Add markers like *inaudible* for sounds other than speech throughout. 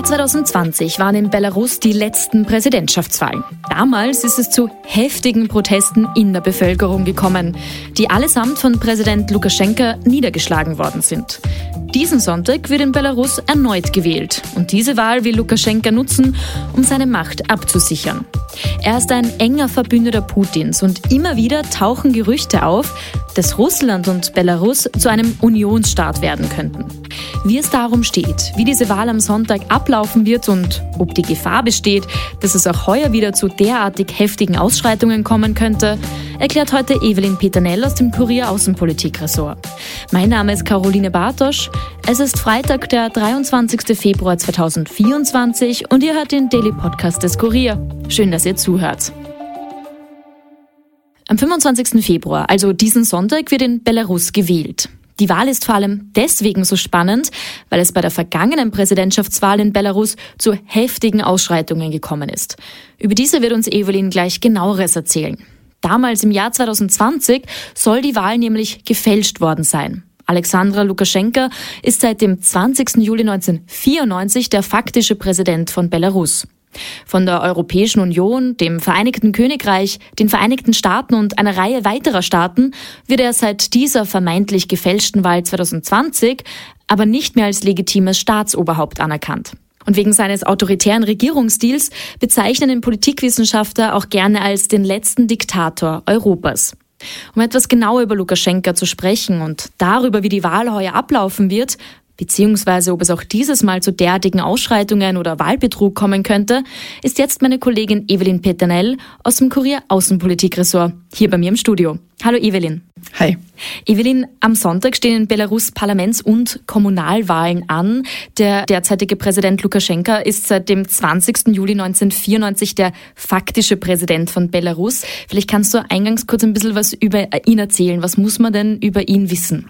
Jahr 2020 waren in Belarus die letzten Präsidentschaftswahlen. Damals ist es zu heftigen Protesten in der Bevölkerung gekommen, die allesamt von Präsident Lukaschenka niedergeschlagen worden sind. Diesen Sonntag wird in Belarus erneut gewählt und diese Wahl will Lukaschenka nutzen, um seine Macht abzusichern. Er ist ein enger Verbündeter Putins und immer wieder tauchen Gerüchte auf, dass Russland und Belarus zu einem Unionsstaat werden könnten. Wie es darum steht, wie diese Wahl am Sonntag ablaufen wird und ob die Gefahr besteht, dass es auch heuer wieder zu derartig heftigen Ausschreitungen kommen könnte, erklärt heute Evelyn Peternell aus dem Kurier Außenpolitik-Ressort. Mein Name ist Caroline Bartosch. Es ist Freitag, der 23. Februar 2024 und ihr hört den Daily Podcast des Kurier. Schön, dass ihr zuhört. Am 25. Februar, also diesen Sonntag, wird in Belarus gewählt. Die Wahl ist vor allem deswegen so spannend, weil es bei der vergangenen Präsidentschaftswahl in Belarus zu heftigen Ausschreitungen gekommen ist. Über diese wird uns Evelyn gleich genaueres erzählen. Damals im Jahr 2020 soll die Wahl nämlich gefälscht worden sein. Alexandra Lukaschenka ist seit dem 20. Juli 1994 der faktische Präsident von Belarus. Von der Europäischen Union, dem Vereinigten Königreich, den Vereinigten Staaten und einer Reihe weiterer Staaten wird er seit dieser vermeintlich gefälschten Wahl 2020 aber nicht mehr als legitimes Staatsoberhaupt anerkannt. Und wegen seines autoritären Regierungsstils bezeichnen ihn Politikwissenschaftler auch gerne als den letzten Diktator Europas. Um etwas genauer über Lukaschenka zu sprechen und darüber, wie die Wahl heuer ablaufen wird, beziehungsweise ob es auch dieses Mal zu derartigen Ausschreitungen oder Wahlbetrug kommen könnte, ist jetzt meine Kollegin Evelyn Peternell aus dem Kurier Außenpolitik-Ressort hier bei mir im Studio. Hallo Evelyn. Hi. Evelyn, am Sonntag stehen in Belarus Parlaments- und Kommunalwahlen an. Der derzeitige Präsident Lukaschenka ist seit dem 20. Juli 1994 der faktische Präsident von Belarus. Vielleicht kannst du eingangs kurz ein bisschen was über ihn erzählen. Was muss man denn über ihn wissen?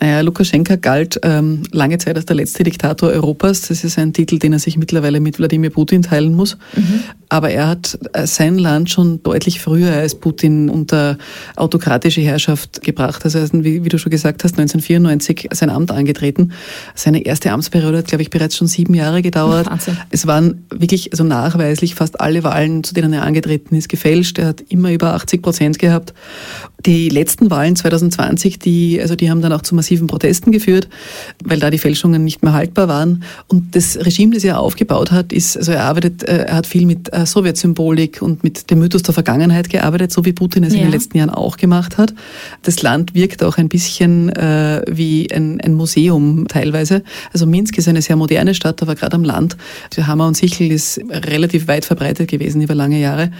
Naja, Lukaschenka galt ähm, lange Zeit als der letzte Diktator Europas. Das ist ein Titel, den er sich mittlerweile mit Wladimir Putin teilen muss. Mhm. Aber er hat äh, sein Land schon deutlich früher als Putin unter autokratische Herrschaft gebracht. Also wie, wie du schon gesagt hast, 1994 sein Amt angetreten. Seine erste Amtsperiode hat, glaube ich, bereits schon sieben Jahre gedauert. Wahnsinn. Es waren wirklich also nachweislich fast alle Wahlen, zu denen er angetreten ist, gefälscht. Er hat immer über 80 Prozent gehabt. Die letzten Wahlen 2020, die, also die haben dann auch zu massiven Protesten geführt, weil da die Fälschungen nicht mehr haltbar waren. Und das Regime, das er aufgebaut hat, ist, also er arbeitet, äh, er hat viel mit äh, Sowjetsymbolik und mit dem Mythos der Vergangenheit gearbeitet, so wie Putin es ja. in den letzten Jahren auch gemacht hat. Das Land wirkt auch ein bisschen äh, wie ein, ein Museum teilweise. Also Minsk ist eine sehr moderne Stadt, aber gerade am Land, der Hammer und Sichel ist relativ weit verbreitet gewesen über lange Jahre.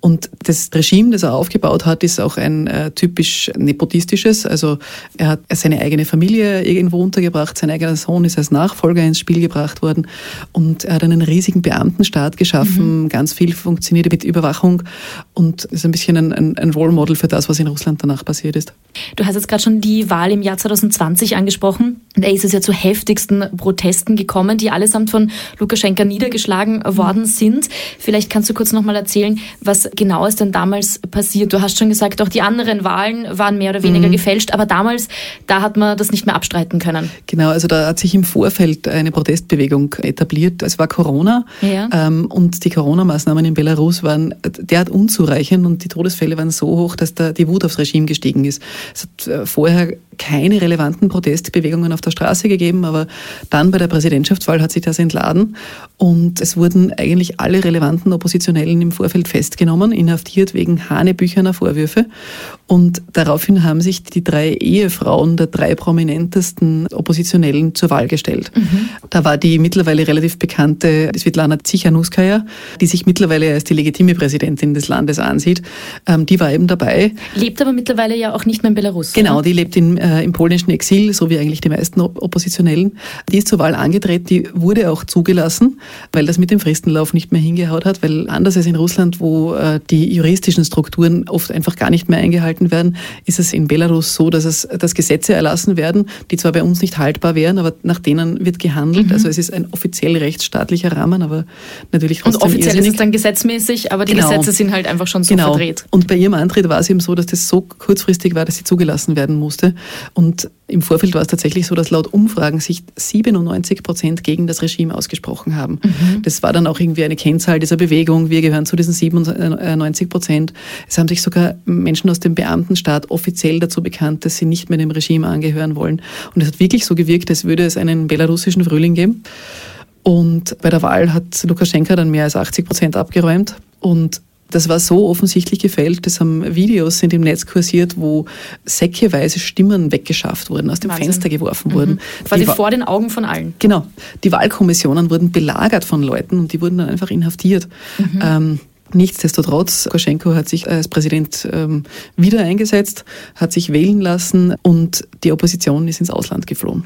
Und das Regime, das er aufgebaut hat, ist auch ein äh, typisch nepotistisches. Also er hat seine eigene Familie irgendwo untergebracht, sein eigener Sohn ist als Nachfolger ins Spiel gebracht worden und er hat einen riesigen Beamtenstaat geschaffen. Mhm. Ganz viel funktioniert mit Überwachung und ist ein bisschen ein, ein, ein Role Model für das, was in Russland danach passiert ist. Du hast jetzt gerade schon die Wahl im Jahr 2020 angesprochen. Da ist es ja zu heftigsten Protesten gekommen, die allesamt von Lukaschenka niedergeschlagen worden sind. Vielleicht kannst du kurz nochmal erzählen, was genau ist denn damals passiert? Du hast schon gesagt, auch die anderen Wahlen waren mehr oder weniger mhm. gefälscht, aber damals, da hat man das nicht mehr abstreiten können. Genau, also da hat sich im Vorfeld eine Protestbewegung etabliert. Es war Corona ja. ähm, und die Corona-Maßnahmen in Belarus waren derart unzureichend und die Todesfälle waren so hoch, dass da die Wut aufs Regime gestiegen ist. Es hat äh, vorher keine relevanten Protestbewegungen auf der Straße gegeben, aber dann bei der Präsidentschaftswahl hat sich das entladen und es wurden eigentlich alle relevanten Oppositionellen im Vorfeld festgenommen, inhaftiert wegen hanebücherner Vorwürfe und daraufhin haben sich die drei Ehefrauen der drei prominentesten Oppositionellen zur Wahl gestellt. Mhm. Da war die mittlerweile relativ bekannte Svetlana Tsichanuskaya, die sich mittlerweile als die legitime Präsidentin des Landes ansieht. Ähm, die war eben dabei. Lebt aber mittlerweile ja auch nicht mehr in Belarus. Genau, die lebt in, äh, im polnischen Exil, so wie eigentlich die meisten Oppositionellen. Die ist zur Wahl angetreten, die wurde auch zugelassen, weil das mit dem Fristenlauf nicht mehr hingehaut hat, weil anders als in Russland, wo äh, die juristischen Strukturen oft einfach gar nicht mehr eingehalten werden, ist es in Belarus so, dass es dass Gesetze erlassen werden, die zwar bei uns nicht haltbar wären, aber nach denen wird gehandelt. Mhm. Also es ist ein offiziell rechtsstaatlicher Rahmen, aber natürlich trotzdem Und offiziell irrsinnig. ist es dann gesetzmäßig, aber die genau. Gesetze sind halt einfach schon so genau. verdreht. Und bei ihrem Antritt war es eben so, dass das so kurzfristig war, dass sie zugelassen werden musste. Und im Vorfeld war es tatsächlich so, dass laut Umfragen sich 97 Prozent gegen das Regime ausgesprochen haben. Mhm. Das war dann auch irgendwie eine Kennzahl dieser Bewegung. Wir gehören zu diesen 97 Prozent. Es haben sich sogar Menschen aus dem Beamtenstaat offiziell dazu bekannt, dass sie nicht mehr dem Regime angehören wollen. Und es hat wirklich so gewirkt, als würde es einen belarussischen Frühling geben. Und bei der Wahl hat Lukaschenka dann mehr als 80 Prozent abgeräumt. Und das war so offensichtlich gefällt, dass haben Videos sind im Netz kursiert, wo säckeweise Stimmen weggeschafft wurden, aus dem Wahnsinn. Fenster geworfen mhm. wurden. Quasi die vor den Augen von allen. Genau. Die Wahlkommissionen wurden belagert von Leuten und die wurden dann einfach inhaftiert. Mhm. Ähm, Nichtsdestotrotz, Lukaschenko hat sich als Präsident ähm, wieder eingesetzt, hat sich wählen lassen und die Opposition ist ins Ausland geflohen.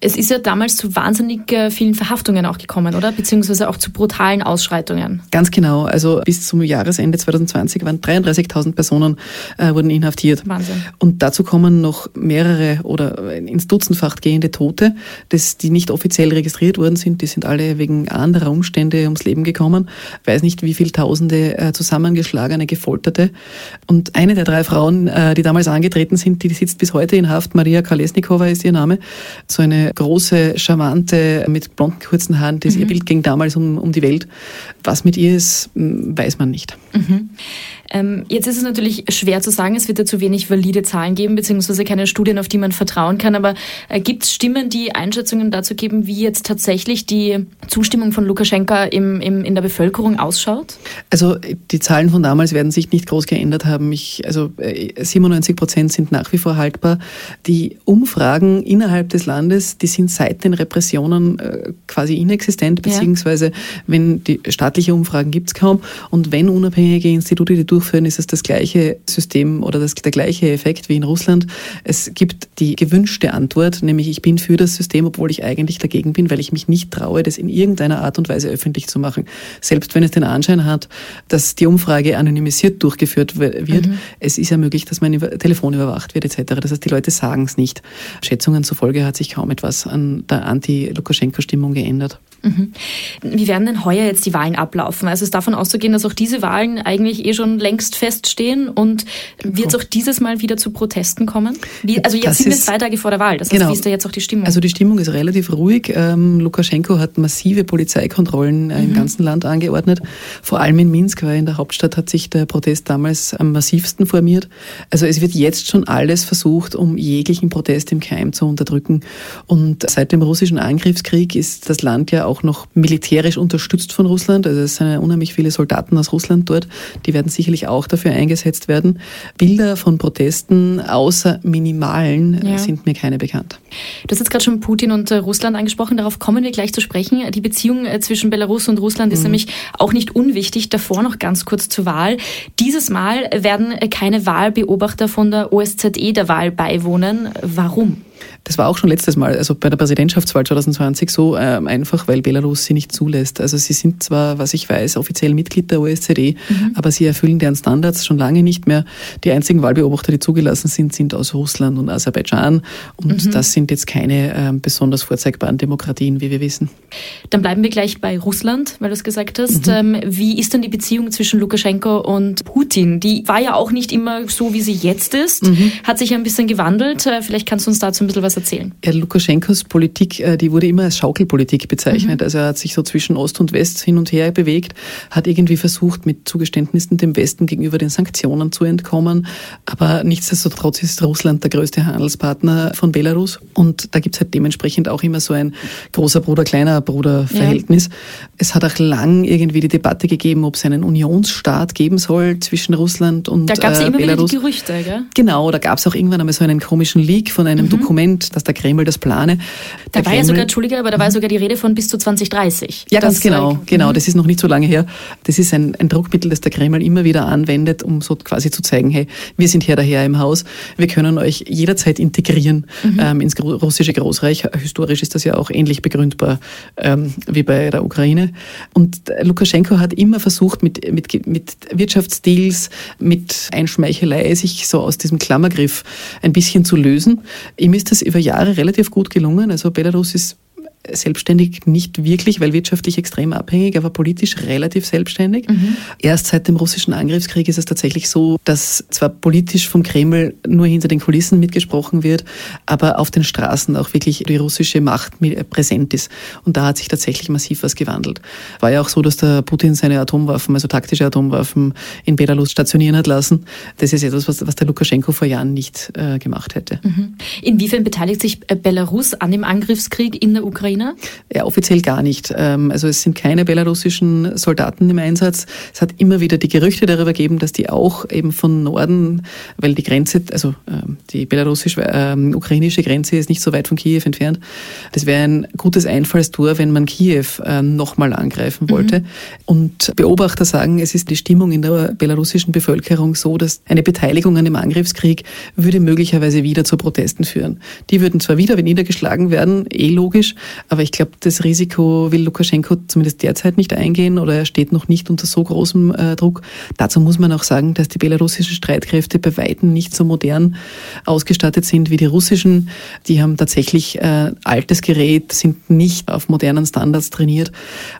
Es ist ja damals zu wahnsinnig äh, vielen Verhaftungen auch gekommen, oder? Beziehungsweise auch zu brutalen Ausschreitungen. Ganz genau. Also bis zum Jahresende 2020 waren 33.000 Personen äh, wurden inhaftiert. Wahnsinn. Und dazu kommen noch mehrere oder ins Dutzendfach gehende Tote, das, die nicht offiziell registriert worden sind. Die sind alle wegen anderer Umstände ums Leben gekommen. Ich weiß nicht, wie viele Tausende äh, zusammengeschlagene, gefolterte. Und eine der drei Frauen, äh, die damals angetreten sind, die sitzt bis heute in Haft. Maria Kalesnikova ist ihr Name so eine große, charmante, mit blonden, kurzen Haaren, das mhm. ihr Bild ging damals um, um die Welt. Was mit ihr ist, weiß man nicht. Mhm. Ähm, jetzt ist es natürlich schwer zu sagen, es wird ja zu wenig valide Zahlen geben, beziehungsweise keine Studien, auf die man vertrauen kann. Aber äh, gibt es Stimmen, die Einschätzungen dazu geben, wie jetzt tatsächlich die Zustimmung von Lukaschenka im, im, in der Bevölkerung ausschaut? Also die Zahlen von damals werden sich nicht groß geändert haben. Ich, also 97 äh, Prozent sind nach wie vor haltbar. Die Umfragen innerhalb des Landes, die sind seit den Repressionen äh, quasi inexistent, beziehungsweise ja. wenn die staatliche Umfragen gibt es kaum und wenn unabhängige Institute die durchführen, ist es das gleiche System oder das, der gleiche Effekt wie in Russland. Es gibt die gewünschte Antwort, nämlich ich bin für das System, obwohl ich eigentlich dagegen bin, weil ich mich nicht traue, das in irgendeiner Art und Weise öffentlich zu machen. Selbst wenn es den Anschein hat, dass die Umfrage anonymisiert durchgeführt wird, mhm. es ist ja möglich, dass mein Telefon überwacht wird etc. Das heißt, die Leute sagen es nicht. Schätzungen zufolge hat sich kaum etwas an der Anti-Lukaschenko-Stimmung geändert. Mhm. Wie werden denn heuer jetzt die Wahlen ablaufen? Also ist davon auszugehen, dass auch diese Wahlen eigentlich eh schon längst feststehen und wird es auch dieses Mal wieder zu Protesten kommen? Wie, also jetzt das sind wir zwei Tage vor der Wahl. Das heißt, genau. wie ist da jetzt auch die Stimmung? Also die Stimmung ist relativ ruhig. Ähm, Lukaschenko hat massive Polizeikontrollen äh, mhm. im ganzen Land angeordnet. Vor allem in Minsk, weil in der Hauptstadt hat sich der Protest damals am massivsten formiert. Also es wird jetzt schon alles versucht, um jeglichen Protest im Keim zu unterdrücken. Und seit dem russischen Angriffskrieg ist das Land ja auch noch militärisch unterstützt von Russland. Also es sind ja unheimlich viele Soldaten aus Russland dort. Die werden sicherlich auch dafür eingesetzt werden. Bilder von Protesten außer minimalen ja. sind mir keine bekannt. Du hast jetzt gerade schon Putin und äh, Russland angesprochen. Darauf kommen wir gleich zu sprechen. Die Beziehung äh, zwischen Belarus und Russland ist mhm. nämlich auch nicht unwichtig. Davor noch ganz kurz zur Wahl. Dieses Mal werden äh, keine Wahlbeobachter von der OSZE der Wahl beiwohnen. Warum? Das war auch schon letztes Mal, also bei der Präsidentschaftswahl 2020 so ähm, einfach, weil Belarus sie nicht zulässt. Also sie sind zwar, was ich weiß, offiziell Mitglied der OSZE, mhm. aber sie erfüllen deren Standards schon lange nicht mehr. Die einzigen Wahlbeobachter, die zugelassen sind, sind aus Russland und Aserbaidschan. Und mhm. das sind jetzt keine ähm, besonders vorzeigbaren Demokratien, wie wir wissen. Dann bleiben wir gleich bei Russland, weil du es gesagt hast. Mhm. Ähm, wie ist denn die Beziehung zwischen Lukaschenko und Putin? Die war ja auch nicht immer so, wie sie jetzt ist. Mhm. Hat sich ein bisschen gewandelt. Äh, vielleicht kannst du uns dazu ein bisschen was erzählen. Ja, Lukaschenkos Politik, äh, die wurde immer als Schaukelpolitik bezeichnet. Mhm. Also er hat sich so zwischen Ost und West hin und her bewegt, hat irgendwie versucht, mit Zugeständnissen dem Westen gegenüber den Sanktionen zu entkommen. Aber nichtsdestotrotz ist Russland der größte Handelspartner von Belarus. Und da gibt es halt dementsprechend auch immer so ein großer Bruder, kleiner Bruder Verhältnis. Ja. Es hat auch lang irgendwie die Debatte gegeben, ob es einen Unionsstaat geben soll zwischen Russland und Da gab es äh, immer Belarus. wieder die Gerüchte, gell? Genau, da gab es auch irgendwann einmal so einen komischen Leak von einem mhm. Dokument, dass der Kreml das plane. Da Der war ja Kreml- sogar, Entschuldige, aber da war sogar die Rede von bis zu 2030. Ja, ganz genau, äh, genau. Das ist noch nicht so lange her. Das ist ein, ein Druckmittel, das der Kreml immer wieder anwendet, um so quasi zu zeigen, hey, wir sind hier daher im Haus, wir können euch jederzeit integrieren ähm, ins russische Großreich. Historisch ist das ja auch ähnlich begründbar ähm, wie bei der Ukraine. Und Lukaschenko hat immer versucht, mit, mit, mit Wirtschaftsdeals, mit Einschmeichelei, sich so aus diesem Klammergriff ein bisschen zu lösen. Ihm ist das über Jahre relativ gut gelungen. Also Belarus ist selbstständig nicht wirklich, weil wirtschaftlich extrem abhängig, aber politisch relativ selbstständig. Erst seit dem russischen Angriffskrieg ist es tatsächlich so, dass zwar politisch vom Kreml nur hinter den Kulissen mitgesprochen wird, aber auf den Straßen auch wirklich die russische Macht mit- präsent ist. Und da hat sich tatsächlich massiv was gewandelt. War ja auch so, dass der Putin seine Atomwaffen, also taktische Atomwaffen in Belarus stationieren hat lassen. Das ist etwas, was, was der Lukaschenko vor Jahren nicht äh, gemacht hätte. Inwiefern beteiligt sich äh, Belarus an dem Angriffskrieg in der Ukraine? Ja, offiziell gar nicht. Ähm, Also es sind keine belarussischen Soldaten im Einsatz. Es hat immer wieder die Gerüchte darüber gegeben, dass die auch eben von Norden, weil die Grenze, also ähm, die belarussisch-ukrainische Grenze ist nicht so weit von Kiew entfernt. Das wäre ein gutes Einfallstor, wenn man Kiew ähm, nochmal angreifen wollte. Und Beobachter sagen, es ist die Stimmung in der belarussischen Bevölkerung so, dass eine Beteiligung an dem Angriffskrieg würde möglicherweise wieder zu Protesten führen. Die würden zwar wieder niedergeschlagen werden, eh logisch, aber ich glaube, das Risiko will Lukaschenko zumindest derzeit nicht eingehen oder er steht noch nicht unter so großem äh, Druck. Dazu muss man auch sagen, dass die belarussischen Streitkräfte bei Weitem nicht so modern ausgestattet sind wie die russischen. Die haben tatsächlich äh, altes Gerät, sind nicht auf modernen Standards trainiert.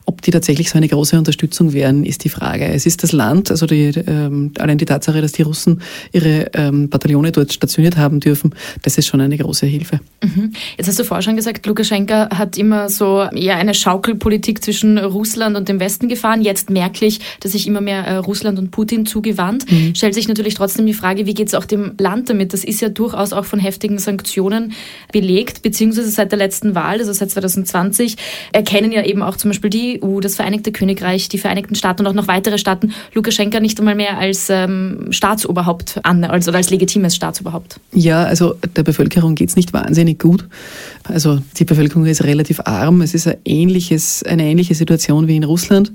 Ob die tatsächlich so eine große Unterstützung wären, ist die Frage. Es ist das Land, also die, ähm, allein die Tatsache, dass die Russen ihre ähm, Bataillone dort stationiert haben dürfen, das ist schon eine große Hilfe. Mhm. Jetzt hast du vorher schon gesagt, Lukaschenka hat immer so eher eine Schaukelpolitik zwischen Russland und dem Westen gefahren. Jetzt merklich, dass sich immer mehr äh, Russland und Putin zugewandt. Stellt sich natürlich trotzdem die Frage, wie geht es auch dem Land damit? Das ist ja durchaus auch von heftigen Sanktionen belegt, beziehungsweise seit der letzten Wahl, also seit 2020, erkennen ja eben auch zum Beispiel die EU, das Vereinigte Königreich, die Vereinigten Staaten und auch noch weitere Staaten Lukaschenka nicht einmal mehr als ähm, Staatsoberhaupt an, also als legitimes Staatsoberhaupt. Ja, also der Bevölkerung geht's nicht wahnsinnig gut. Also die Bevölkerung ist relativ arm. Es ist ein ähnliches, eine ähnliche Situation wie in Russland.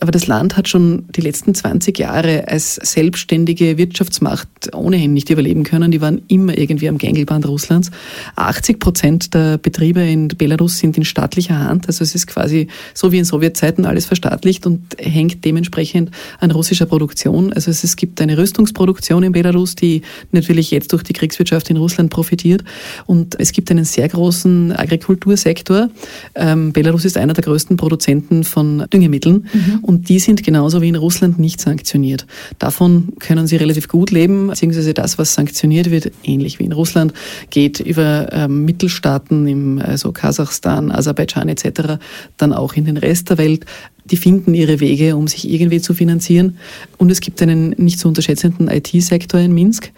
Aber das Land hat schon die letzten 20 Jahre als selbstständige Wirtschaftsmacht ohnehin nicht überleben können. Die waren immer irgendwie am Gängelband Russlands. 80 Prozent der Betriebe in Belarus sind in staatlicher Hand. Also es ist quasi so wie in Sowjetzeiten alles verstaatlicht und hängt dementsprechend an russischer Produktion. Also es gibt eine Rüstungsproduktion in Belarus, die natürlich jetzt durch die Kriegswirtschaft in Russland profitiert. Und es gibt einen sehr großen Agrikultursektor. Ähm, Belarus ist einer der größten Produzenten von Düngemitteln und die sind genauso wie in Russland nicht sanktioniert. Davon können sie relativ gut leben, beziehungsweise das, was sanktioniert wird, ähnlich wie in Russland, geht über ähm, Mittelstaaten, im, also Kasachstan, Aserbaidschan etc., dann auch in den Rest der Welt die finden ihre Wege, um sich irgendwie zu finanzieren. Und es gibt einen nicht zu unterschätzenden IT-Sektor in Minsk.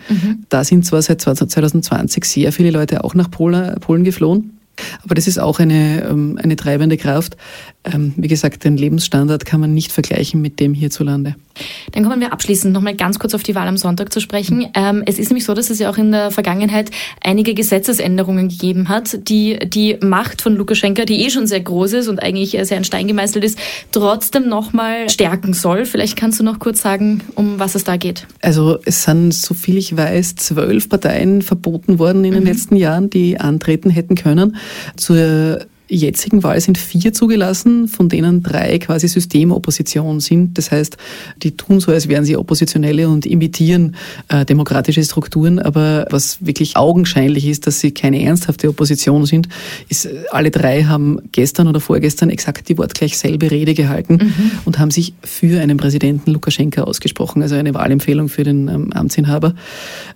Da sind zwar seit 2020 sehr viele Leute auch nach Polen geflohen. Aber das ist auch eine, ähm, eine treibende Kraft. Ähm, Wie gesagt, den Lebensstandard kann man nicht vergleichen mit dem hierzulande. Dann kommen wir abschließend nochmal ganz kurz auf die Wahl am Sonntag zu sprechen. Ähm, es ist nämlich so, dass es ja auch in der Vergangenheit einige Gesetzesänderungen gegeben hat, die die Macht von Lukaschenka, die eh schon sehr groß ist und eigentlich sehr in Stein gemeißelt ist, trotzdem nochmal stärken soll. Vielleicht kannst du noch kurz sagen, um was es da geht. Also es sind, so viel ich weiß, zwölf Parteien verboten worden in den letzten Jahren, die antreten hätten können. Zur jetzigen Wahl sind vier zugelassen, von denen drei quasi Systemopposition sind. Das heißt, die tun so, als wären sie Oppositionelle und imitieren äh, demokratische Strukturen. Aber was wirklich augenscheinlich ist, dass sie keine ernsthafte Opposition sind, ist, äh, alle drei haben gestern oder vorgestern exakt die wortgleich selbe Rede gehalten und haben sich für einen Präsidenten Lukaschenka ausgesprochen, also eine Wahlempfehlung für den ähm, Amtsinhaber.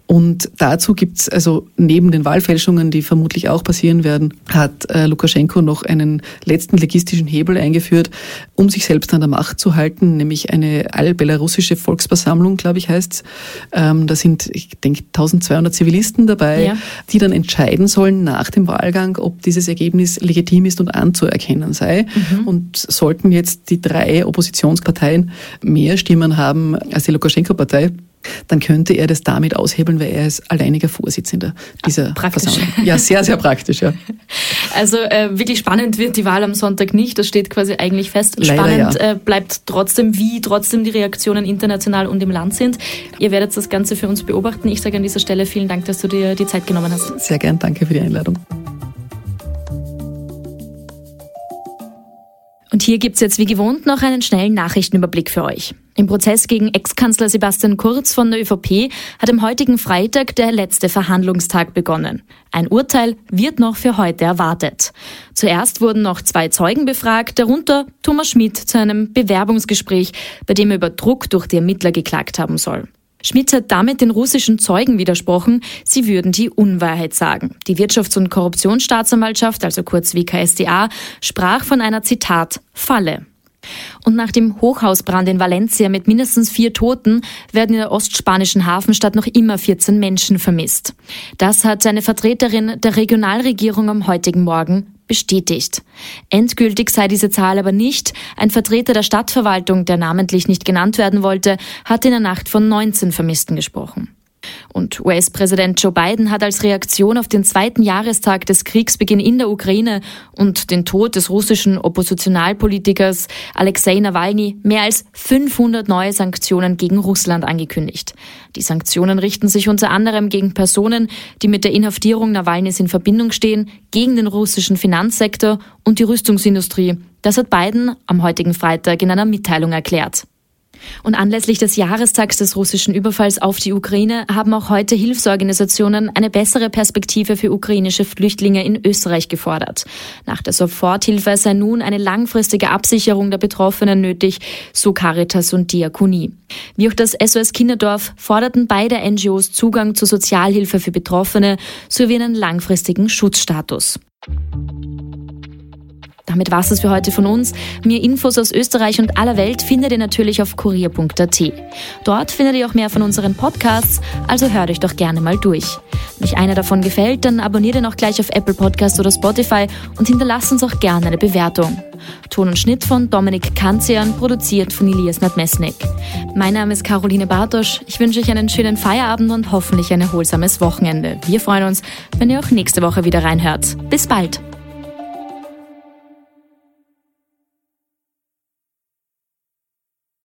Und dazu gibt's also neben den Wahlfälschungen, die vermutlich auch passieren werden, hat äh, Lukaschenko noch einen letzten legistischen Hebel eingeführt, um sich selbst an der Macht zu halten, nämlich eine allbelarussische Volksversammlung, glaube ich, heißt's. Ähm, da sind, ich denke, 1200 Zivilisten dabei, Ja. die dann entscheiden sollen nach dem Wahlgang, ob dieses Ergebnis legitim ist und anzuerkennen sei. Und sollten jetzt die drei Oppositionsparteien mehr Stimmen haben als die Lukaschenko-Partei, dann könnte er das damit aushebeln, weil er ist alleiniger Vorsitzender dieser praktisch. Versammlung. Ja, sehr, sehr praktisch, ja. *laughs* Also äh, wirklich spannend wird die Wahl am Sonntag nicht, das steht quasi eigentlich fest. Leider, spannend ja. äh, bleibt trotzdem, wie trotzdem die Reaktionen international und im Land sind. Ihr werdet das Ganze für uns beobachten. Ich sage an dieser Stelle vielen Dank, dass du dir die Zeit genommen hast. Sehr gern, danke für die Einladung. Und hier gibt's jetzt wie gewohnt noch einen schnellen Nachrichtenüberblick für euch. Im Prozess gegen Ex-Kanzler Sebastian Kurz von der ÖVP hat am heutigen Freitag der letzte Verhandlungstag begonnen. Ein Urteil wird noch für heute erwartet. Zuerst wurden noch zwei Zeugen befragt, darunter Thomas Schmidt zu einem Bewerbungsgespräch, bei dem er über Druck durch die Ermittler geklagt haben soll. Schmidt hat damit den russischen Zeugen widersprochen, sie würden die Unwahrheit sagen. Die Wirtschafts- und Korruptionsstaatsanwaltschaft, also kurz WKSDA, sprach von einer Zitat Falle. Und nach dem Hochhausbrand in Valencia mit mindestens vier Toten werden in der ostspanischen Hafenstadt noch immer 14 Menschen vermisst. Das hat eine Vertreterin der Regionalregierung am heutigen Morgen bestätigt. Endgültig sei diese Zahl aber nicht. Ein Vertreter der Stadtverwaltung, der namentlich nicht genannt werden wollte, hat in der Nacht von 19 Vermissten gesprochen. Und US-Präsident Joe Biden hat als Reaktion auf den zweiten Jahrestag des Kriegsbeginn in der Ukraine und den Tod des russischen Oppositionalpolitikers Alexei Nawalny mehr als 500 neue Sanktionen gegen Russland angekündigt. Die Sanktionen richten sich unter anderem gegen Personen, die mit der Inhaftierung Nawalnys in Verbindung stehen, gegen den russischen Finanzsektor und die Rüstungsindustrie. Das hat Biden am heutigen Freitag in einer Mitteilung erklärt. Und anlässlich des Jahrestags des russischen Überfalls auf die Ukraine haben auch heute Hilfsorganisationen eine bessere Perspektive für ukrainische Flüchtlinge in Österreich gefordert. Nach der Soforthilfe sei nun eine langfristige Absicherung der Betroffenen nötig, so Caritas und Diakonie. Wie auch das SOS Kinderdorf forderten beide NGOs Zugang zur Sozialhilfe für Betroffene sowie einen langfristigen Schutzstatus. Damit war es für heute von uns. Mehr Infos aus Österreich und aller Welt findet ihr natürlich auf kurier.at. Dort findet ihr auch mehr von unseren Podcasts, also hört euch doch gerne mal durch. Wenn euch einer davon gefällt, dann abonniert ihn auch gleich auf Apple Podcast oder Spotify und hinterlasst uns auch gerne eine Bewertung. Ton und Schnitt von Dominik Kanzian, produziert von Elias Nadmesnik. Mein Name ist Caroline Bartosch. Ich wünsche euch einen schönen Feierabend und hoffentlich ein erholsames Wochenende. Wir freuen uns, wenn ihr auch nächste Woche wieder reinhört. Bis bald!